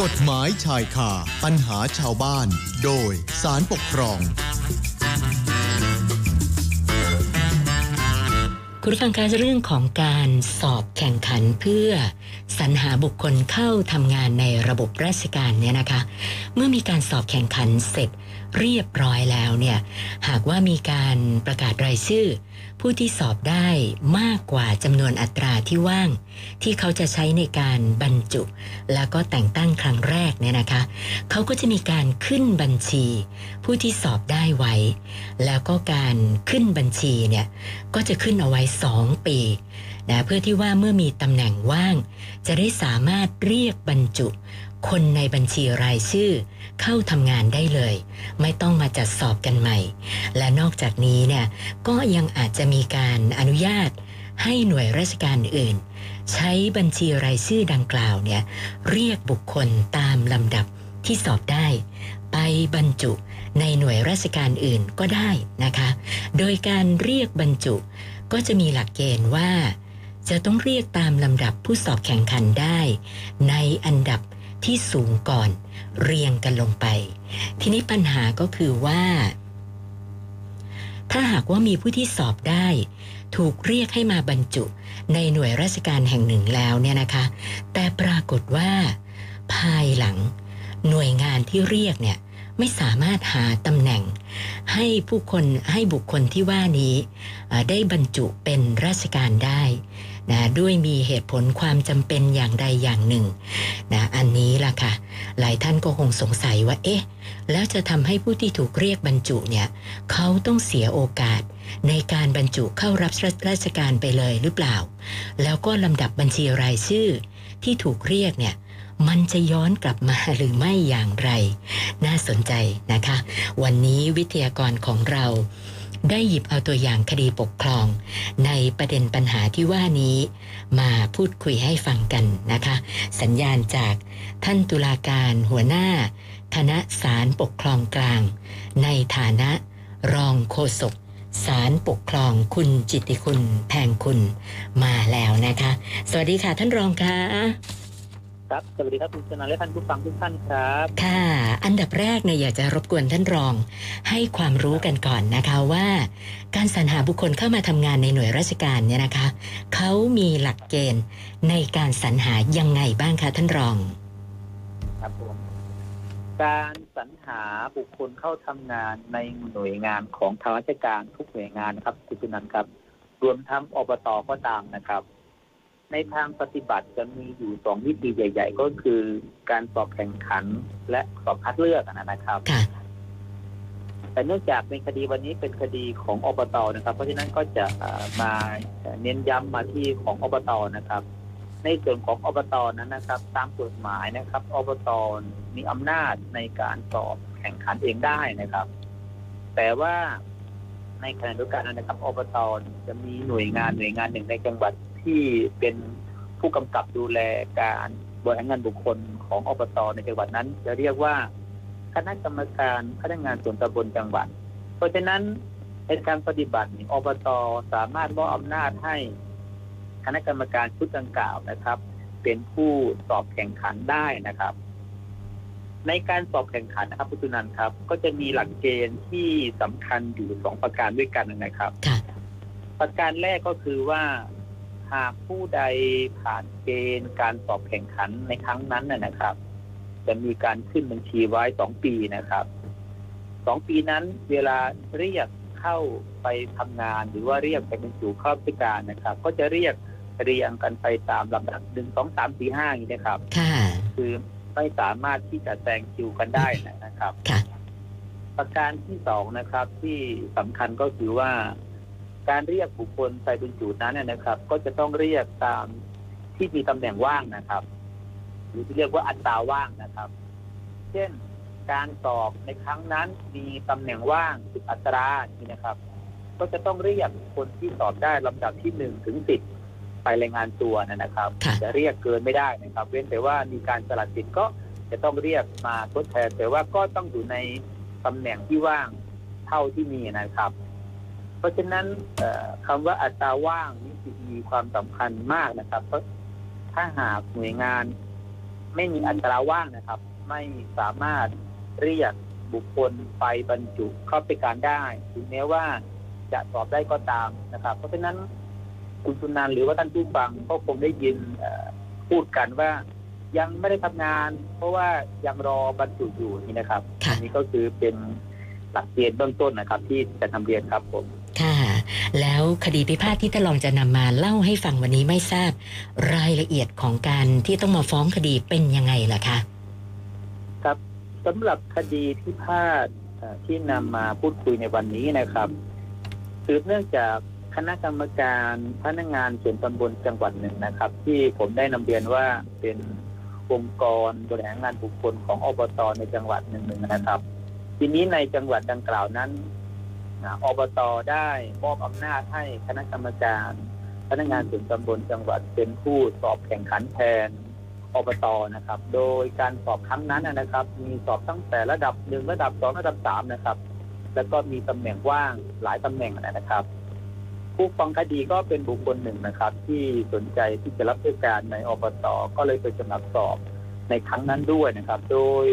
กฎหมายชายคาปัญหาชาวบ้าน โดยสารปกครอง คุณผู้ฟังคะเรื่องของการสอบแข่งขันเพื่อสรรหาบุคคลเข้าทำงานในระบบราชการเนี่ยนะคะ เมื่อมีการสอบแข่งขันเสร็จเรียบร้อยแล้วเนี่ย หากว่ามีการประกาศรายชื่อ ผู้ที่สอบได้มากกว่าจำนวนอัตราที่ว่าง ที่เขาจะใช้ในการบรรจุ แล้วก็แต่งตั้งครั้งแรกเนี่ยนะคะ เขาก็จะมีการขึ้นบัญชี ผู้ที่สอบได้ไว้ แล้วก็การขึ้นบัญชีเนี่ยก็จะขึ้นเอาไว้ 2 ปีนะเพื่อที่ว่าเมื่อมีตำแหน่งว่าง จะได้สามารถเรียกบรรจุ คนในบัญชีรายชื่อ เข้าทำงานได้เลย ไม่ต้องมาจัดสอบกันใหม่ และนอกจากนี้เนี่ยก็ยังอาจจะมีการอนุญาต ให้หน่วยราชการอื่น ใช้บัญชีรายชื่อดังกล่าวเนี่ยเรียกบุคคลตามลำดับที่สอบได้ ไปบรรจุในหน่วยราชการอื่นก็ได้นะคะ โดยการเรียกบรรจุก็จะมีหลักเกณฑ์ว่า จะต้องเรียกตามลำดับผู้สอบแข่งขันได้ ในอันดับ ที่สูงก่อน เรียงกันลงไป ทีนี้ปัญหาก็คือว่า ถ้าหากว่ามีผู้ที่สอบได้ ถูกเรียกให้มาบรรจุในหน่วยราชการแห่งหนึ่งแล้วเนี่ยนะคะ แต่ปรากฏว่า ภายหลังหน่วยงานที่เรียกเนี่ยไม่สามารถหาตำแหน่ง ให้ผู้คนให้บุคคลที่ว่านี้ได้บรรจุเป็นราชการได้ นะด้วยมีเหตุผลความจำเป็นอย่างใดอย่างหนึ่งนะอันนี้ล่ะค่ะ หลายท่านก็คงสงสัยว่า เอ๊ะ แล้วจะทำให้ผู้ที่ถูกเรียกบรรจุเนี่ยเขาต้องเสียโอกาสในการบรรจุเข้ารับราชการไปเลยหรือเปล่า แล้วก็ลำดับบัญชีรายชื่อที่ถูกเรียกเนี่ยมันจะย้อนกลับมาหรือไม่อย่างไร น่าสนใจนะคะ วันนี้วิทยากรของเรา ได้หยิบเอาตัวอย่างคดีปกครอง ในประเด็นปัญหาที่ว่านี้ มาพูดคุยให้ฟังกันนะคะ สัญญาณจากท่านตุลาการหัวหน้า คณะศาลปกครองกลาง ในฐานะรองโฆษกศาลปกครองคุณจิตติคุณแพงคุณมาแล้วนะคะ สวัสดีค่ะท่านรองค่ะ ครับสวัสดีครับคุณชนะและท่านผู้ฟังทุกท่านครับ ค่ะ อันดับแรกเนี่ยอยากจะรบกวนท่านรอง ให้ความรู้กันก่อนนะคะว่า การสรรหาบุคคลเข้ามาทำงานในหน่วยราชการเนี่ยนะคะเขามีหลักเกณฑ์ในการสรรหายังไงบ้างคะท่านรอง ครับผมการสรรหาบุคคลเข้าทำงานในหน่วยงานของทางราชการทุกหน่วยงานนะครับคุณชนันครับ รวมทั้งอบตก็ตามนะครับ ในทางปฏิบัติจะมีอยู่สองวิธีใหญ่ ๆ ก็คือการสอบแข่งขันและสอบคัดเลือกนะครับค่ะแต่เนื่องจากในคดีวันนี้เป็นคดีของอบตนะครับ เพราะฉะนั้นก็จะเอ่อมาเน้นย้ำมาที่ของอบตนะครับ ในส่วนของอบตนั้นนะครับ ตามกฎหมายนะครับอบตมีอำนาจในการสอบแข่งขันเองได้นะครับ แต่ว่าในขณะเดียวกันนะครับอบตจะมีหน่วยงานหน่วยงานหนึ่งในจังหวัด ที่เป็นผู้กำกับดูแลการบริหารงานบุคคลของอบตในจังหวัดนั้น จะเรียกว่า คณะกรรมการพนักงานส่วนตำบลจังหวัด เพราะฉะนั้นในการปฏิบัตินี่อบตสามารถมอบอำนาจให้คณะกรรมการชุดดังกล่าวนะครับ เป็นผู้สอบแข่งขันได้นะครับ ในการสอบแข่งขันนะครับคุณสุนันท์ครับ ก็จะมีหลักเกณฑ์ที่สำคัญอยู่สองประการด้วยกันนะครับค่ะประการแรกก็คือว่า หากผู้ใดผ่านเกณฑ์การสอบแข่งขันในครั้งนั้นนะนะครับ จะมีการขึ้นบัญชีไว้สองปีนะครับสองปีนั้นเวลาเรียกเข้าไปทำงาน หรือว่าเรียกไปเป็นสู่เข้าราชการนะครับ ก็จะเรียกเรียงกันไปตามลำดับหนึ่งสองสามสี่ห้าอย่างนี้นะครับค่ะคือไม่สามารถที่จะแซงคิวกันได้นะครับค่ะประการที่สองนะครับ ที่สำคัญก็คือว่า การเรียกบุคคลไปบรรจุนั้นเนยนะครับ ก็จะต้องเรียกตามที่มีตำแหน่งว่างนะครับ หรือที่เรียกว่าอัตราว่างนะครับ เช่นการสอบในครั้งนั้นมีตำแหน่งว่างสิบอัตรานี่นะครับ ก็จะต้องเรียกคนที่สอบได้ลำดับที่หนึ่งถึงสิบไปรายงานตัวนะครับค่ะจะเรียกเกินไม่ได้นะครับ เว้นแต่ว่ามีการสลัดสิทธิ์ก็จะต้องเรียกมาทดแทนแต่ว่าก็ต้องอยู่ในตำแหน่งที่ว่างเท่าที่มีนะครับ เพราะฉะนั้นเอ่อคำว่าอัตราว่างนี่มีความสำคัญมากนะครับ เพราะถ้าหากหน่วยงาน ไม่มีอัตราว่างนะครับ ไม่สามารถเรียกบุคคลไปบรรจุเข้าไปการได้ถึงแม้ว่าจะสอบได้ก็ตามนะครับ เพราะฉะนั้นคุณสุนันท์หรือว่าท่านผู้ฟังก็คงได้ยินเอ่อพูดกันว่ายังไม่ได้ทำงาน เพราะว่ายังรอบรรจุอยู่นี่นะครับค่ะอันนี้ก็คือเป็นหลักเกณฑ์เบื้องต้นนะครับ ที่จะทำเรียนครับผม ค่ะ แล้วคดีพิพาทที่ท่านรองจะนำมาเล่าให้ฟังวันนี้ไม่ทราบรายละเอียดของการที่ต้องมาฟ้องคดีเป็นยังไงล่ะคะครับสำหรับคดีพิพาทที่นำมาพูดคุยในวันนี้นะครับสืบเนื่องจากคณะกรรมการพนักงานส่วนตำบลจังหวัดหนึ่งนะครับ ที่ผมได้นำเรียนว่าเป็นองค์กรบริหารงานบุคคลของอบตในจังหวัดหนึ่งหนึ่งนะครับ ทีนี้ในจังหวัดดังกล่าวนั้น อ่าอบตได้มอบอำนาจให้คณะกรรมการพนักงานส่วนตำบลจังหวัดเป็นผู้สอบแข่งขันแทนอบตนะครับ โดยการสอบครั้งนั้นนะนะครับ มีสอบตั้งแต่ระดับหนึ่งระดับสองระดับสามนะครับ แล้วก็มีตำแหน่งว่างหลายตำแหน่งนะครับ ผู้ฟ้องคดีก็เป็นบุคคลหนึ่งนะครับ ที่สนใจที่จะรับราชการในอบตก็เลยไปสมัครสอบในครั้งนั้นด้วยนะครับ โดย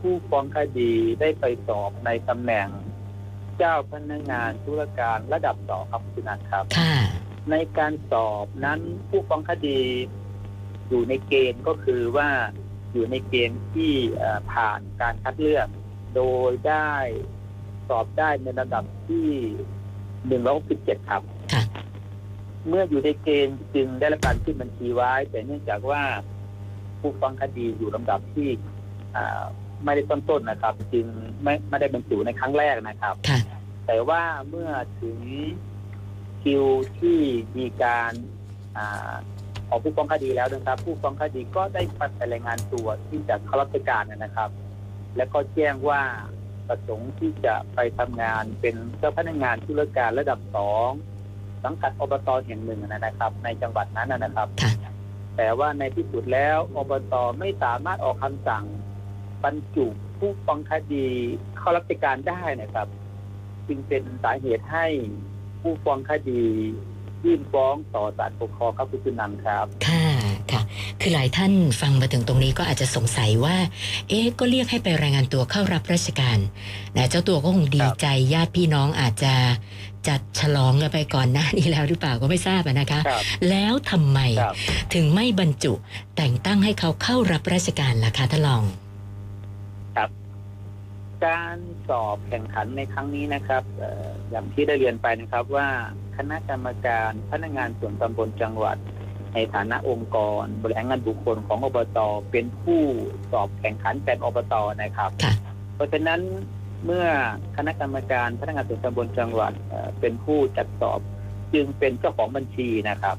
ผู้ฟ้องคดีได้ไปสอบในตำแหน่ง เจ้าพนักงานธุรการระดับสองครับคุณนันท์ครับ ค่ะ ในการสอบนั้นผู้ฟ้องคดีอยู่ในเกณฑ์ก็คือว่าอยู่ในเกณฑ์ที่เอ่อผ่านการคัดเลือก โดยได้สอบได้ในระดับที่หนึ่งร้อยสิบเจ็ดครับ ค่ะ เมื่ออยู่ในเกณฑ์จึงได้รับการขึ้นบัญชีไว้ แต่เนื่องจากว่าผู้ฟ้องคดีอยู่ลำดับที่อ่า ไม่ได้ต้นๆนะครับจึงไม่ไม่ได้บรรจุในครั้งแรกนะครับ ค่ะ แต่ว่าเมื่อถึงคิวที่มีการอาออกผู้ฟ้องคดีแล้วนะครับ ผู้ฟ้องคดีก็ได้ไปรายงานตัวที่จะเข้ารับราชการนะครับ แล้วก็แจ้งว่าประสงค์ที่จะไปทำงานเป็นเจ้าพนักงานธุรการระดับสองสังกัดอบตแห่งหนึ่งนะครับ ในจังหวัดนั้นนะครับค่ะแต่ว่าในที่สุดแล้วอบตไม่สามารถออกคำสั่ง บรรจุผู้ฟ้องคดีเข้ารับราชการได้นะครับ จึงเป็นสาเหตุให้ผู้ฟ้องคดียื่นฟ้องต่อศาลปกครองครับคุณสุนันท์ครับ ค่ะค่ะ คือหลายท่านฟังมาถึงตรงนี้ก็อาจจะสงสัยว่า เอ๊ะก็เรียกให้ไปรายงานตัวเข้ารับราชการนะเจ้าตัวก็คงดีใจญาติพี่น้องอาจจะจัดฉลองกันไปก่อนหน้านี้แล้วหรือเปล่าก็ไม่ทราบอะนะคะครับแล้วทำไมครับถึงไม่บรรจุแต่งตั้งให้เขาเข้ารับราชการล่ะคะท่านรอง การสอบแข่งขันในครั้งนี้นะครับเอ่ออย่างที่ได้เรียนไปนะครับว่าคณะกรรมการพนักงานส่วนตำบลจังหวัด ในฐานะองค์กร บริหารงานบุคคลของอบตเป็นผู้สอบแข่งขันแทนอบตนะครับค่ะเพราะฉะนั้นเมื่อคณะกรรมการพนักงานส่วนตำบลจังหวัดเอ่อเป็นผู้จัดสอบจึงเป็นเจ้าของบัญชีนะครับ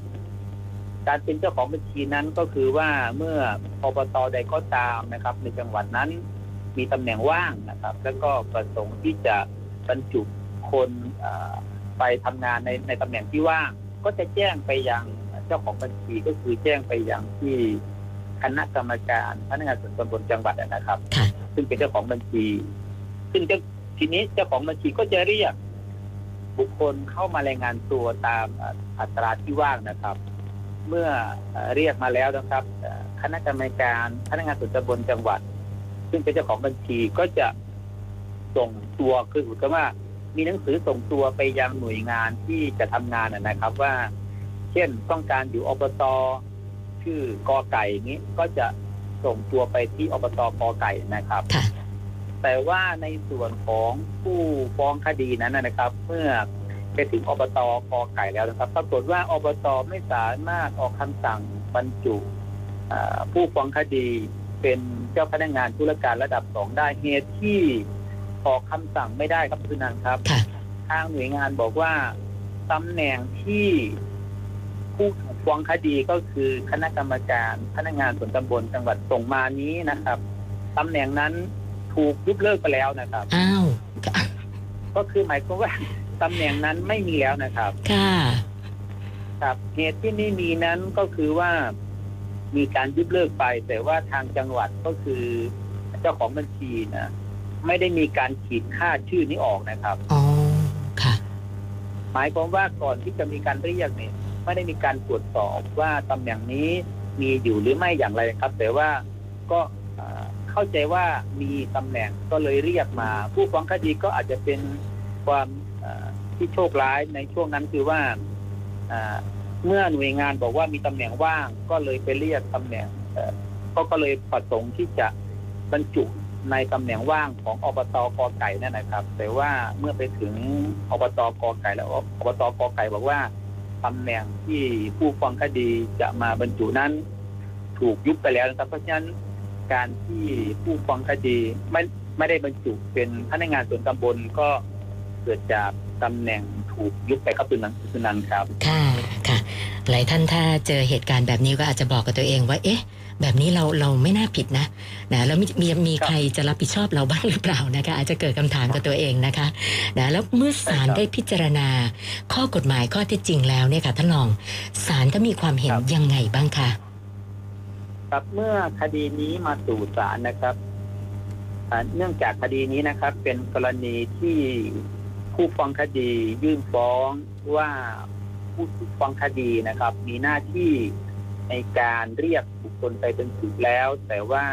การเป็นเจ้าของบัญชีนั้นก็คือว่าเมื่ออบตใดก็ตามนะครับ ในจังหวัดนั้น มีตำแหน่งว่างนะครับ แล้วก็ประสงค์ที่จะบรรจุคนเอ่อไปทำงานในในตำแหน่งที่ว่าง ก็จะแจ้งไปยังเจ้าของบัญชีก็คือแจ้งไปยังที่คณะกรรมการพนักงานส่วนตำบลจังหวัดนะครับค่ะซึ่งเป็นเจ้าของบัญชี ซึ่งเจ้าทีนี้เจ้าของบัญชีก็จะเรียกบุคคลเข้ามารายงานตัวตามเอ่ออัตราที่ว่างนะครับ เมื่อเอ่อเรียกมาแล้วนะครับเอ่อคณะกรรมการพนักงานส่วนตำบลจังหวัด ซึ่งเป็นเจ้าของบัญชีก็จะส่งตัวคือเหมือนกับว่า มีหนังสือส่งตัวไปยังหน่วยงานที่จะทำงานนะนะครับ ว่า เช่นต้องการอยู่อบตชื่อกอไก่นี้ก็จะส่งตัวไปที่อบตกอไก่นะครับค่ะแต่ว่าในส่วนของผู้ฟ้องคดีนั้นนะนะครับ เมื่อไปถึงอบตกอไก่แล้วนะครับ ปรากฏว่าอบตไม่สามารถออกคำสั่งบรรจุอ่าผู้ฟ้องคดี เป็นเจ้าพนักงานธุรการระดับสองได้เหตุที่ออกคำสั่งไม่ได้ครับคุณนันท์ครับค่ะทางหน่วยงานบอกว่าตำแหน่งที่ผู้ถูกฟ้องคดีก็คือคณะกรรมการพนักงานส่วนตำบลจังหวัดส่งมานี้นะครับตำแหน่งนั้นถูกยุบเลิกไปแล้วนะครับอ้าวค่ะก็คือหมายความว่าตำแหน่งนั้นไม่มีแล้วนะครับ ค่ะ ครับเหตุที่ไม่มีนั้นก็คือว่า มีการยุบเลิกไป แต่ว่าทางจังหวัดก็คือเจ้าของบัญชีนะไม่ได้มีการขีดค่าชื่อนี้ออกนะครับอ๋อค่ะ หมายความว่าก่อนที่จะมีการเรียกเนี่ยไม่ได้มีการตรวจสอบว่าตำแหน่งนี้มีอยู่หรือไม่อย่างไรครับ แต่ว่าก็เอ่อเข้าใจว่ามีตำแหน่งก็เลยเรียกมา ผู้ฟ้องคดีก็อาจจะเป็นความเอ่อที่โชคร้ายในช่วงนั้นคือว่า เมื่อหน่วยงานบอกว่ามีตำแหน่งว่าง ก็เลยไปเรียกตำแหน่งเอ่อก็ก็เลยประสงค์ที่จะบรรจุในตำแหน่งว่างของอบตกอไก่นั่นนะครับ แต่ว่าเมื่อไปถึงอบตกอไก่แล้วอบตกอไก่บอกว่าตำแหน่งที่ผู้ฟ้องคดีจะมาบรรจุนั้นถูกยุบไปแล้วนะครับ เพราะฉะนั้นการที่ผู้ฟ้องคดีไม่ไม่ได้บรรจุเป็นพนักงานส่วนตำบลก็เกิดจาก ตำแหน่งถูกยุบไปครับคุณนันคุณนันครับ ค่ะค่ะ หลายท่านถ้าเจอเหตุการณ์แบบนี้ก็อาจจะบอกกับตัวเองว่า เอ๊ะ แบบนี้เราเราไม่น่าผิดนะนะแล้วมีมีมีครับใครจะรับผิดชอบเราบ้างหรือเปล่านะคะอาจจะเกิดคำถามกับตัวเองนะคะนะแล้วเมื่อศาลใช่ครับได้พิจารณา ข้อกฎหมายข้อเท็จจริงแล้วเนี่ยค่ะท่านรองศาลก็มีความเห็นครับยังไงบ้างคะครับเมื่อคดีนี้มาสู่ศาลนะครับอ่าเนื่องจากคดีนี้นะครับ เป็นกรณีที่ ผู้ฟ้องคดียื่นฟ้องว่าผู้ฟ้องคดีนะครับ มีหน้าที่ในการเรียกบุคคลไปเป็นสืบแล้ว แต่ว่า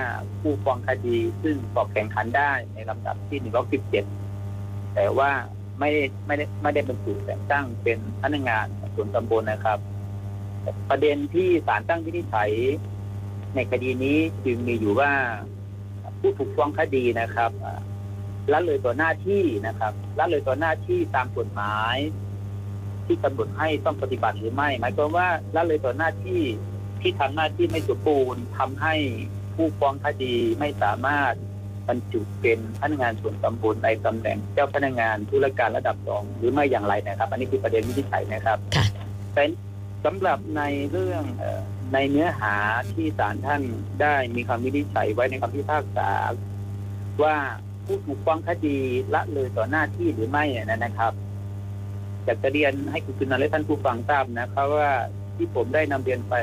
ผู้ฟ้องคดีซึ่งสอบแข่งขันได้ในลำดับที่หนึ่งร้อยสิบเจ็ดแต่ว่าไม่ได้ไม่ได้ไม่ได้บรรจุแต่งตั้งเป็นพนักงานส่วนตำบลนะครับ ประเด็นที่ศาลตั้งวินิจฉัยในคดีนี้จึงมีอยู่ว่าผู้ถูกฟ้องคดีนะครับ ละเลยต่อหน้าที่นะครับละเลยต่อหน้าที่ตามกฎหมาย ที่กำหนดให้ต้องปฏิบัติหรือไม่ หมายความว่าละเลยต่อหน้าที่ที่ทำหน้าที่ไม่สมบูรณ์ทำให้ผู้ฟ้องคดีไม่สามารถบรรจุเป็นพนักงานส่วนตำบลในตำแหน่งเจ้าพนักงานธุรการระดับสองหรือไม่อย่างไรนะครับ อันนี้คือประเด็นวินิจฉัยนะครับค่ะแต่สำหรับในเรื่องเอ่อในเนื้อหาที่ศาลท่านได้มีคำวินิจฉัยไว้ในคำพิพากษาว่า ผู้ถูกฟ้องคดีละเลยต่อหน้าที่หรือไม่เนี่ยนะครับอยากจะเรียนให้คุณคุณนันและท่านผู้ฟังทราบนะครับว่าที่ผมได้นำเรียนไป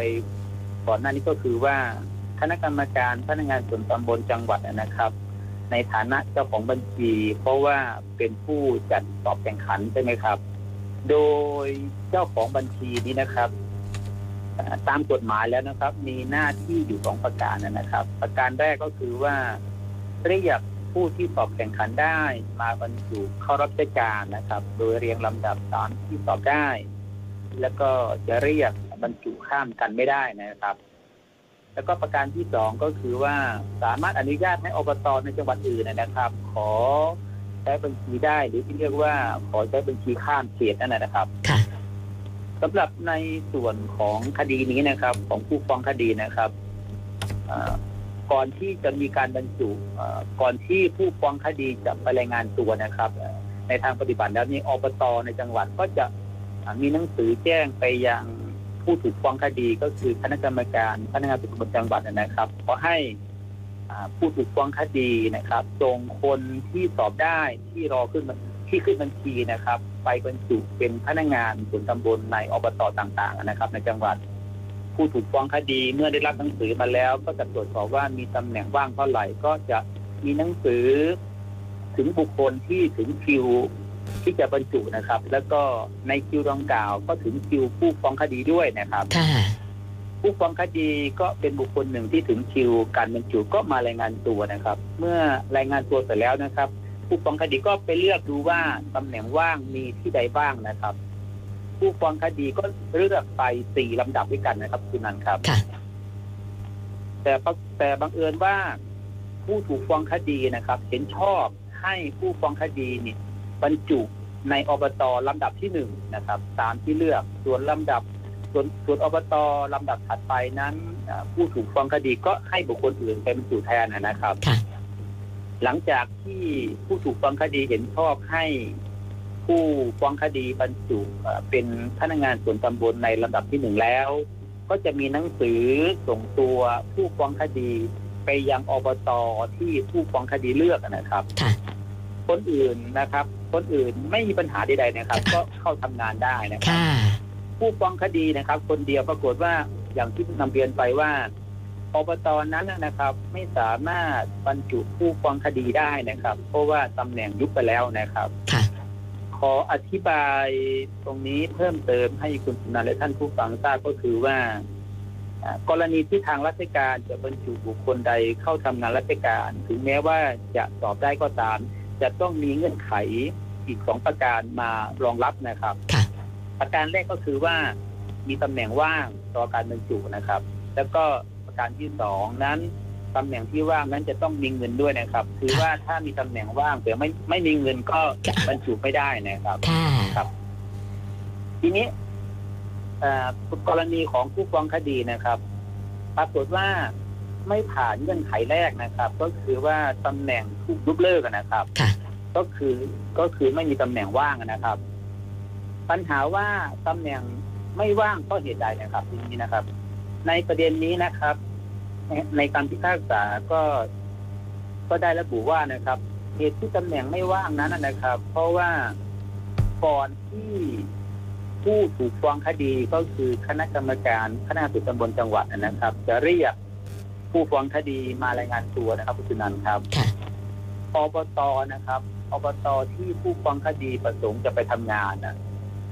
ก่อนหน้านี้ก็คือว่าคณะกรรมการพนักงานส่วนตำบลจังหวัดนะครับ ในฐานะเจ้าของบัญชี เพราะว่าเป็นผู้จัดสอบแข่งขันใช่ไหมครับ โดยเจ้าของบัญชีนี้นะครับ ตามกฎหมายแล้วนะครับ มีหน้าที่อยู่สองประการนะครับ ประการแรกก็คือว่าเรียก ผู้ที่สอบแข่งขันได้มาบรรจุเข้ารับราชการนะครับ โดยเรียงลำดับตามที่สอบได้ แล้วก็จะเรียกบรรจุข้ามกันไม่ได้นะครับ แล้วก็ประการที่สองก็คือว่าสามารถอนุญาตให้อบตในจังหวัดอื่นนะครับ ขอใช้บัญชีได้หรือที่เรียกว่าขอใช้บัญชีข้ามเขตนั่นแหละนะครับค่ะสำหรับในส่วนของคดีนี้นะครับ ของผู้ฟ้องคดีนะครับเอ่อ ก่อนที่จะมีการบรรจุเอ่อก่อนที่ผู้ฟ้องคดีจะไปรายงานตัวนะครับ ในทางปฏิบัติแล้วนี่อบตในจังหวัดก็จะมีหนังสือแจ้งไปยังผู้ถูกฟ้องคดีก็คือคณะกรรมการพนักงานสอบสวนจังหวัดนะครับขอให้ผู้ถูกฟ้องคดีนะครับส่งคนที่สอบได้ที่รอขึ้นที่ขึ้นบัญชีนะครับ ไปบรรจุเป็นพนักงานส่วนตำบลในอบตต่าง ๆ นะครับ ในจังหวัด ผู้ถูกฟ้องคดีเมื่อได้รับหนังสือมาแล้ว ก็จะตรวจสอบว่ามีตำแหน่งว่างเท่าไหร่ก็จะมีหนังสือถึงบุคคลที่ถึงคิวที่จะบรรจุนะครับ แล้วก็ในคิวดังกล่าว ก็ถึงคิวผู้ฟ้องคดีด้วยนะครับค่ะผู้ฟ้องคดีก็เป็นบุคคลหนึ่งที่ถึงคิวการบรรจุก็มารายงานตัวนะครับ เมื่อรายงานตัวเสร็จแล้วนะครับ ผู้ฟ้องคดีก็ไปเลือกดูว่าตำแหน่งว่างมีที่ใดบ้างนะครับ ผู้ฟ้องคดีก็เลือกไปสี่ลำดับด้วยกันนะครับคุณนันครับค่ะแต่ปะแต่บังเอิญว่าผู้ถูกฟ้องคดีนะครับ เห็นชอบให้ผู้ฟ้องคดีนี่บรรจุในอบตลำดับที่หนึ่งนะครับ ตามที่เลือกส่วนลำดับส่วนส่วนอบตลำดับถัดไปนั้นอ่าผู้ถูกฟ้องคดีก็ให้บุคคลอื่นเป็นบรรจุแทนนะครับค่ะหลังจากที่ผู้ถูกฟ้องคดีเห็นชอบให้ ผู้ฟ้องคดีบรรจุเอ่อเป็นพนักงานส่วนตำบลในลำดับที่หนึ่งแล้ว ก็จะมีหนังสือส่งตัวผู้ฟ้องคดีไปยังอบตที่ผู้ฟ้องคดีเลือกนะครับค่ะคนอื่นนะครับ คนอื่นไม่มีปัญหาใดๆนะครับ ก็เข้าทำงานได้นะครับค่ะผู้ฟ้องคดีนะครับ คนเดียวปรากฏว่าอย่างที่นำเรียนไปว่าอบตนั้นนะครับ ไม่สามารถบรรจุผู้ฟ้องคดีได้นะครับ เพราะว่าตำแหน่งยุบไปแล้วนะครับค่ะ ขออธิบายตรงนี้เพิ่มเติมให้คุณสุนันท์และท่านผู้ฟังทราบก็คือว่าอ่า กรณีที่ทางราชการจะบรรจุบุคคลใดเข้าทำงานราชการ ถึงแม้ว่าจะสอบได้ก็ตาม จะต้องมีเงื่อนไขอีกสองประการมารองรับนะครับค่ะประการแรกก็คือว่ามีตำแหน่งว่างต่อการบรรจุนะครับ แล้วก็ประการที่สองนั้น ตำแหน่งที่ว่างนั้นจะต้องมีเงินด้วยนะครับ คือว่าถ้ามีตำแหน่งว่างแต่ไม่ไม่มีเงินก็ค่ะบรรจุไม่ได้นะครับค่ะครับ ทีนี้เอ่อกรณีของผู้ฟ้องคดีนะครับปรากฏว่าไม่ผ่านเงื่อนไขแรกนะครับ ก็คือว่าตำแหน่งถูกยกเลิกนะครับค่ะก็คือก็คือไม่มีตำแหน่งว่างนะครับ ปัญหาว่าตำแหน่งไม่ว่างก็เหตุใดนะครับทีนี้นะครับ ในประเด็นนี้นะครับ ในในการพิพากษาก็ก็ได้ระบุว่านะครับเหตุที่ตำแหน่งไม่ว่างนั้นนะครับ เพราะว่าก่อนที่ผู้ถูกฟ้องคดีก็คือคณะกรรมการคณะสุดตำบลจังหวัดนะครับ จะเรียกผู้ฟ้องคดีมารายงานตัวนะครับคุณสุนันท์ครับค่ะอบตนะครับอบตที่ผู้ฟ้องคดีประสงค์จะไปทำงานนะ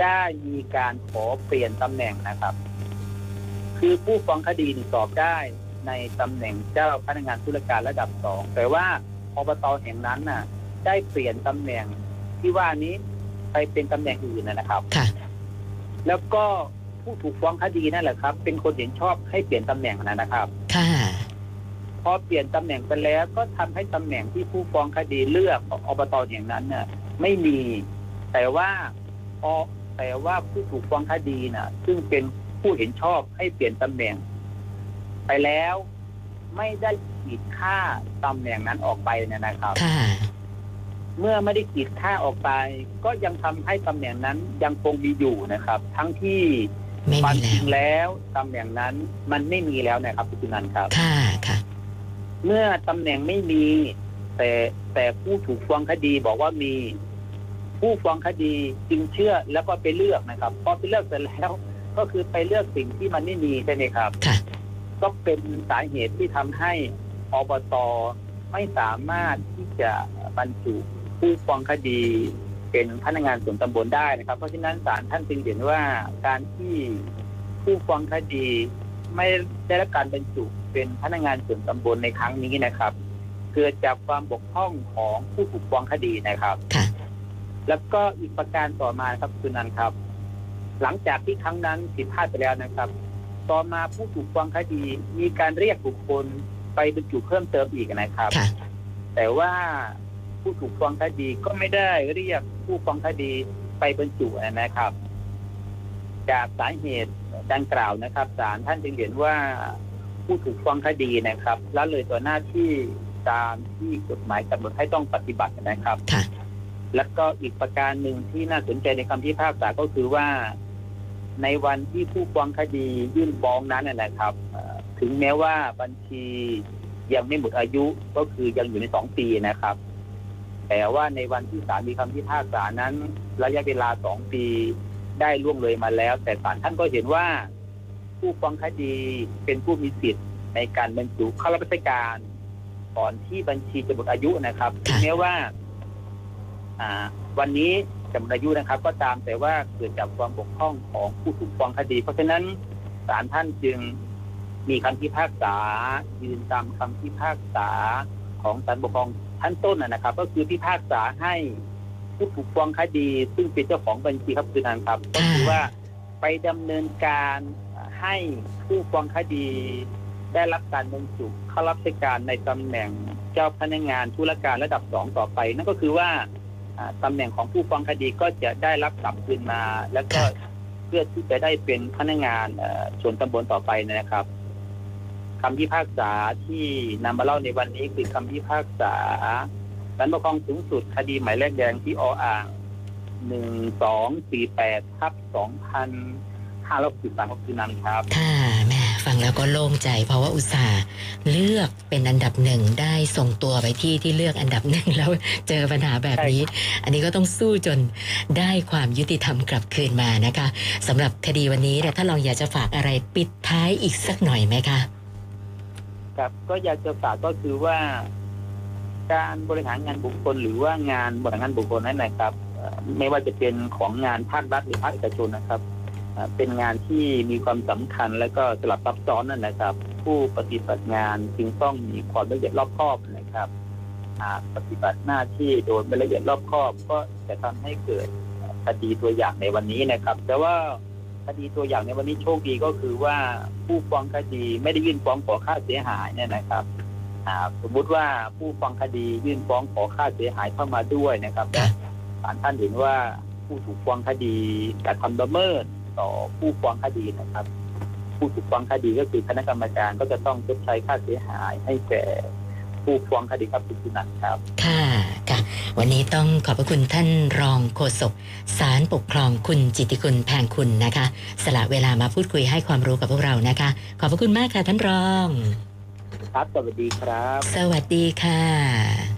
ได้มีการขอเปลี่ยนตำแหน่งนะครับ คือผู้ฟ้องคดีนี่สอบได้ ในตำแหน่งเจ้าพนักงานธุรการระดับสองแต่ว่าอบตแห่งนั้นน่ะ ได้เปลี่ยนตำแหน่งที่ว่านี้ไปเป็นตำแหน่งอื่นนะนะครับค่ะแล้วก็ผู้ถูกฟ้องคดีนั่นแหละครับ เป็นคนเห็นชอบให้เปลี่ยนตำแหน่งนะครับค่ะพอเปลี่ยนตำแหน่งไปแล้วก็ทำให้ตำแหน่งที่ผู้ฟ้องคดีเลือกของอบตอย่างนั้นน่ะไม่มี แต่ว่าพอแต่ว่าผู้ถูกฟ้องคดีน่ะ ซึ่งเป็นผู้เห็นชอบให้เปลี่ยนตำแหน่ง ไปแล้ว ไม่ได้ขีดค่าตำแหน่งนั้นออกไปเนี่ยนะครับ ค่ะ เมื่อไม่ได้ขีดค่าออกไป ก็ยังทำให้ตำแหน่งนั้นยังคงมีอยู่นะครับ ทั้งที่ไม่ความีมจแล้ริวงแล้วตำแหน่งนั้นมันไม่มีแล้วนะครับคุณนันท์ครับ ค่ะค่ะ เมื่อตำแหน่งไม่มี แต่แต่ผู้ถูกฟ้องคดีบอกว่ามี ผู้ฟ้องคดีจึงเชื่อแล้วก็ไปเลือกนะครับพอไปเลือกเสร็จแล้ว ก็คือไปเลือกสิ่งที่มันไม่มีใช่ไหมครับ ค่ะ ก็เป็นสาเหตุที่ทำให้อบตไม่สามารถที่จะบรรจุผู้ฟ้องคดีเป็นพนักงานส่วนตำบลได้นะครับ เพราะฉะนั้นศาลท่านจึงเห็นว่าการที่ผู้ฟ้องคดีไม่ได้รับการบรรจุเป็นพนักงานส่วนตำบลในครั้งนี้นะครับ เกิดจากความบกพร่องของผู้ถูกฟ้องคดีนะครับค่ะแล้วก็อีกประการต่อมาครับคุณนันท์ครับ หลังจากที่ครั้งนั้นผิดพลาดไปแล้วนะครับ ต่อมาผู้ถูกฟ้องคดีมีการเรียกบุคคลไปบรรจุเพิ่มเติมอีกนะครับ ค่ะ แต่ว่าผู้ถูกฟ้องคดีก็ไม่ได้เรียกผู้ฟ้องคดีไปบรรจุนะครับ จากสาเหตุดังกล่าวนะครับศาลท่านจึงเห็นว่าผู้ถูกฟ้องคดีนะครับละเลยต่อหน้าที่ตามที่กฎหมายกำหนดให้ต้องปฏิบัตินะครับ ค่ะ แล้วก็อีกประการหนึ่งที่น่าสนใจในคำพิพากษาก็คือว่า ในวันที่ผู้ฟ้องคดียื่นฟ้องนั้นนะนะครับเอ่อถึงแม้ว่าบัญชียังไม่หมดอายุก็คือยังอยู่ในสองปีนะครับ แต่ว่าในวันที่ศาลมีคำพิพากษานั้น ระยะเวลาสองปีได้ล่วงเลยมาแล้ว แต่ศาลท่านก็เห็นว่า ผู้ฟ้องคดีเป็นผู้มีสิทธิ์ในการบรรจุเข้ารับราชการก่อนที่บัญชีจะหมดอายุนะครับถึงแม้ว่าอ่าวันนี้ จะหมดอายุนะครับ ก็ตามแต่ว่าเกิดจากความบกพร่องของผู้ถูกฟ้องคดี เพราะฉะนั้นศาลท่านจึงมีคำพิพากษา ยืนตามคำพิพากษาของศาลปกครองชั้นต้นนะนะครับ ก็คือพิพากษาให้ผู้ถูกฟ้องคดี ซึ่งเป็นเจ้าของบัญชีครับคือนันครับ ก็คือว่าไปดำเนินการให้ผู้ฟ้องคดีได้รับการบรรจุเข้ารับราชการในตำแหน่งเจ้าพนักงานธุรการระดับสองต่อไป นั่นก็คือว่า ตำแหน่งของผู้ฟ้องคดีก็จะได้รับกลับคืนมา แล้วก็เพื่อที่จะได้เป็นพนักงานเอ่อส่วนตำบลต่อไปนะครับคำพิพากษาที่นำมาเล่าในวันนี้คือคำพิพากษาศาลปกครองสูงสุดคดีหมายเลขแดงที่ออ่างหนึ่งสองสี่แปดทับสองพันห้าร้อยสิบสามก็คือนั้นครับค่ะแม่ ฟังแล้วก็โล่งใจ เพราะว่าอุตส่าห์เลือกเป็นอันดับหนึ่งได้ส่งตัวไปที่ที่เลือกอันดับหนึ่งแล้วเจอปัญหาแบบนี้ อันนี้ก็ต้องสู้จนได้ความยุติธรรมกลับคืนมานะคะสำหรับคดีวันนี้เนี่ถ้าลองอยากจะฝากอะไรปิดท้ายอีกสักหน่อยไหมคะครับก็อยากจะฝากก็คือว่า การบริหารงานบุคคลหรือว่างานบริหารงานบุคคลนั้นนะครับ ไม่ว่าจะเป็นของงานภาครัฐหรือภาคเอกชนนะครับ เป็นงานที่มีความสำคัญและก็สลับซับซ้อนนั่นนะครับ ผู้ปฏิบัติงานจึงต้องมีความละเอียดรอบคอบนะครับหากปฏิบัติหน้าที่โดยไม่ละเอียดรอบคอบ ก็จะทำให้เกิดคดีตัวอย่างในวันนี้นะครับ แต่ว่าคดีตัวอย่างในวันนี้โชคดีก็คือว่าผู้ฟ้องคดีไม่ได้ยื่นฟ้องขอค่าเสียหายเนี่ยนะครับอ่าสมมุติว่าผู้ฟ้องคดียื่นฟ้องขอค่าเสียหายเข้ามาด้วยนะครับค่ะศาลท่านเห็นว่าผู้ถูกฟ้องคดีกระทำละเมิด ต่อผู้ฟ้องคดีนะครับ ผู้ถูกฟ้องคดีก็คือคณะกรรมการก็จะต้องชดใช้ค่าเสียหายให้แก่ผู้ฟ้องคดีครับคุณสุนันท์ครับ ค่ะค่ะ วันนี้ต้องขอบพระคุณท่านรองโฆษกสารปกครองคุณจิตติคุณแพงคุณนะคะ สละเวลามาพูดคุยให้ความรู้กับพวกเรานะคะ ขอบพระคุณมากค่ะท่านรอง ครับสวัสดีครับ สวัสดีค่ะ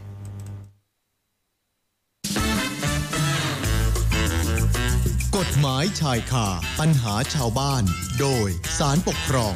หมายชายคาปัญหาชาวบ้าน โดยสารปกครอง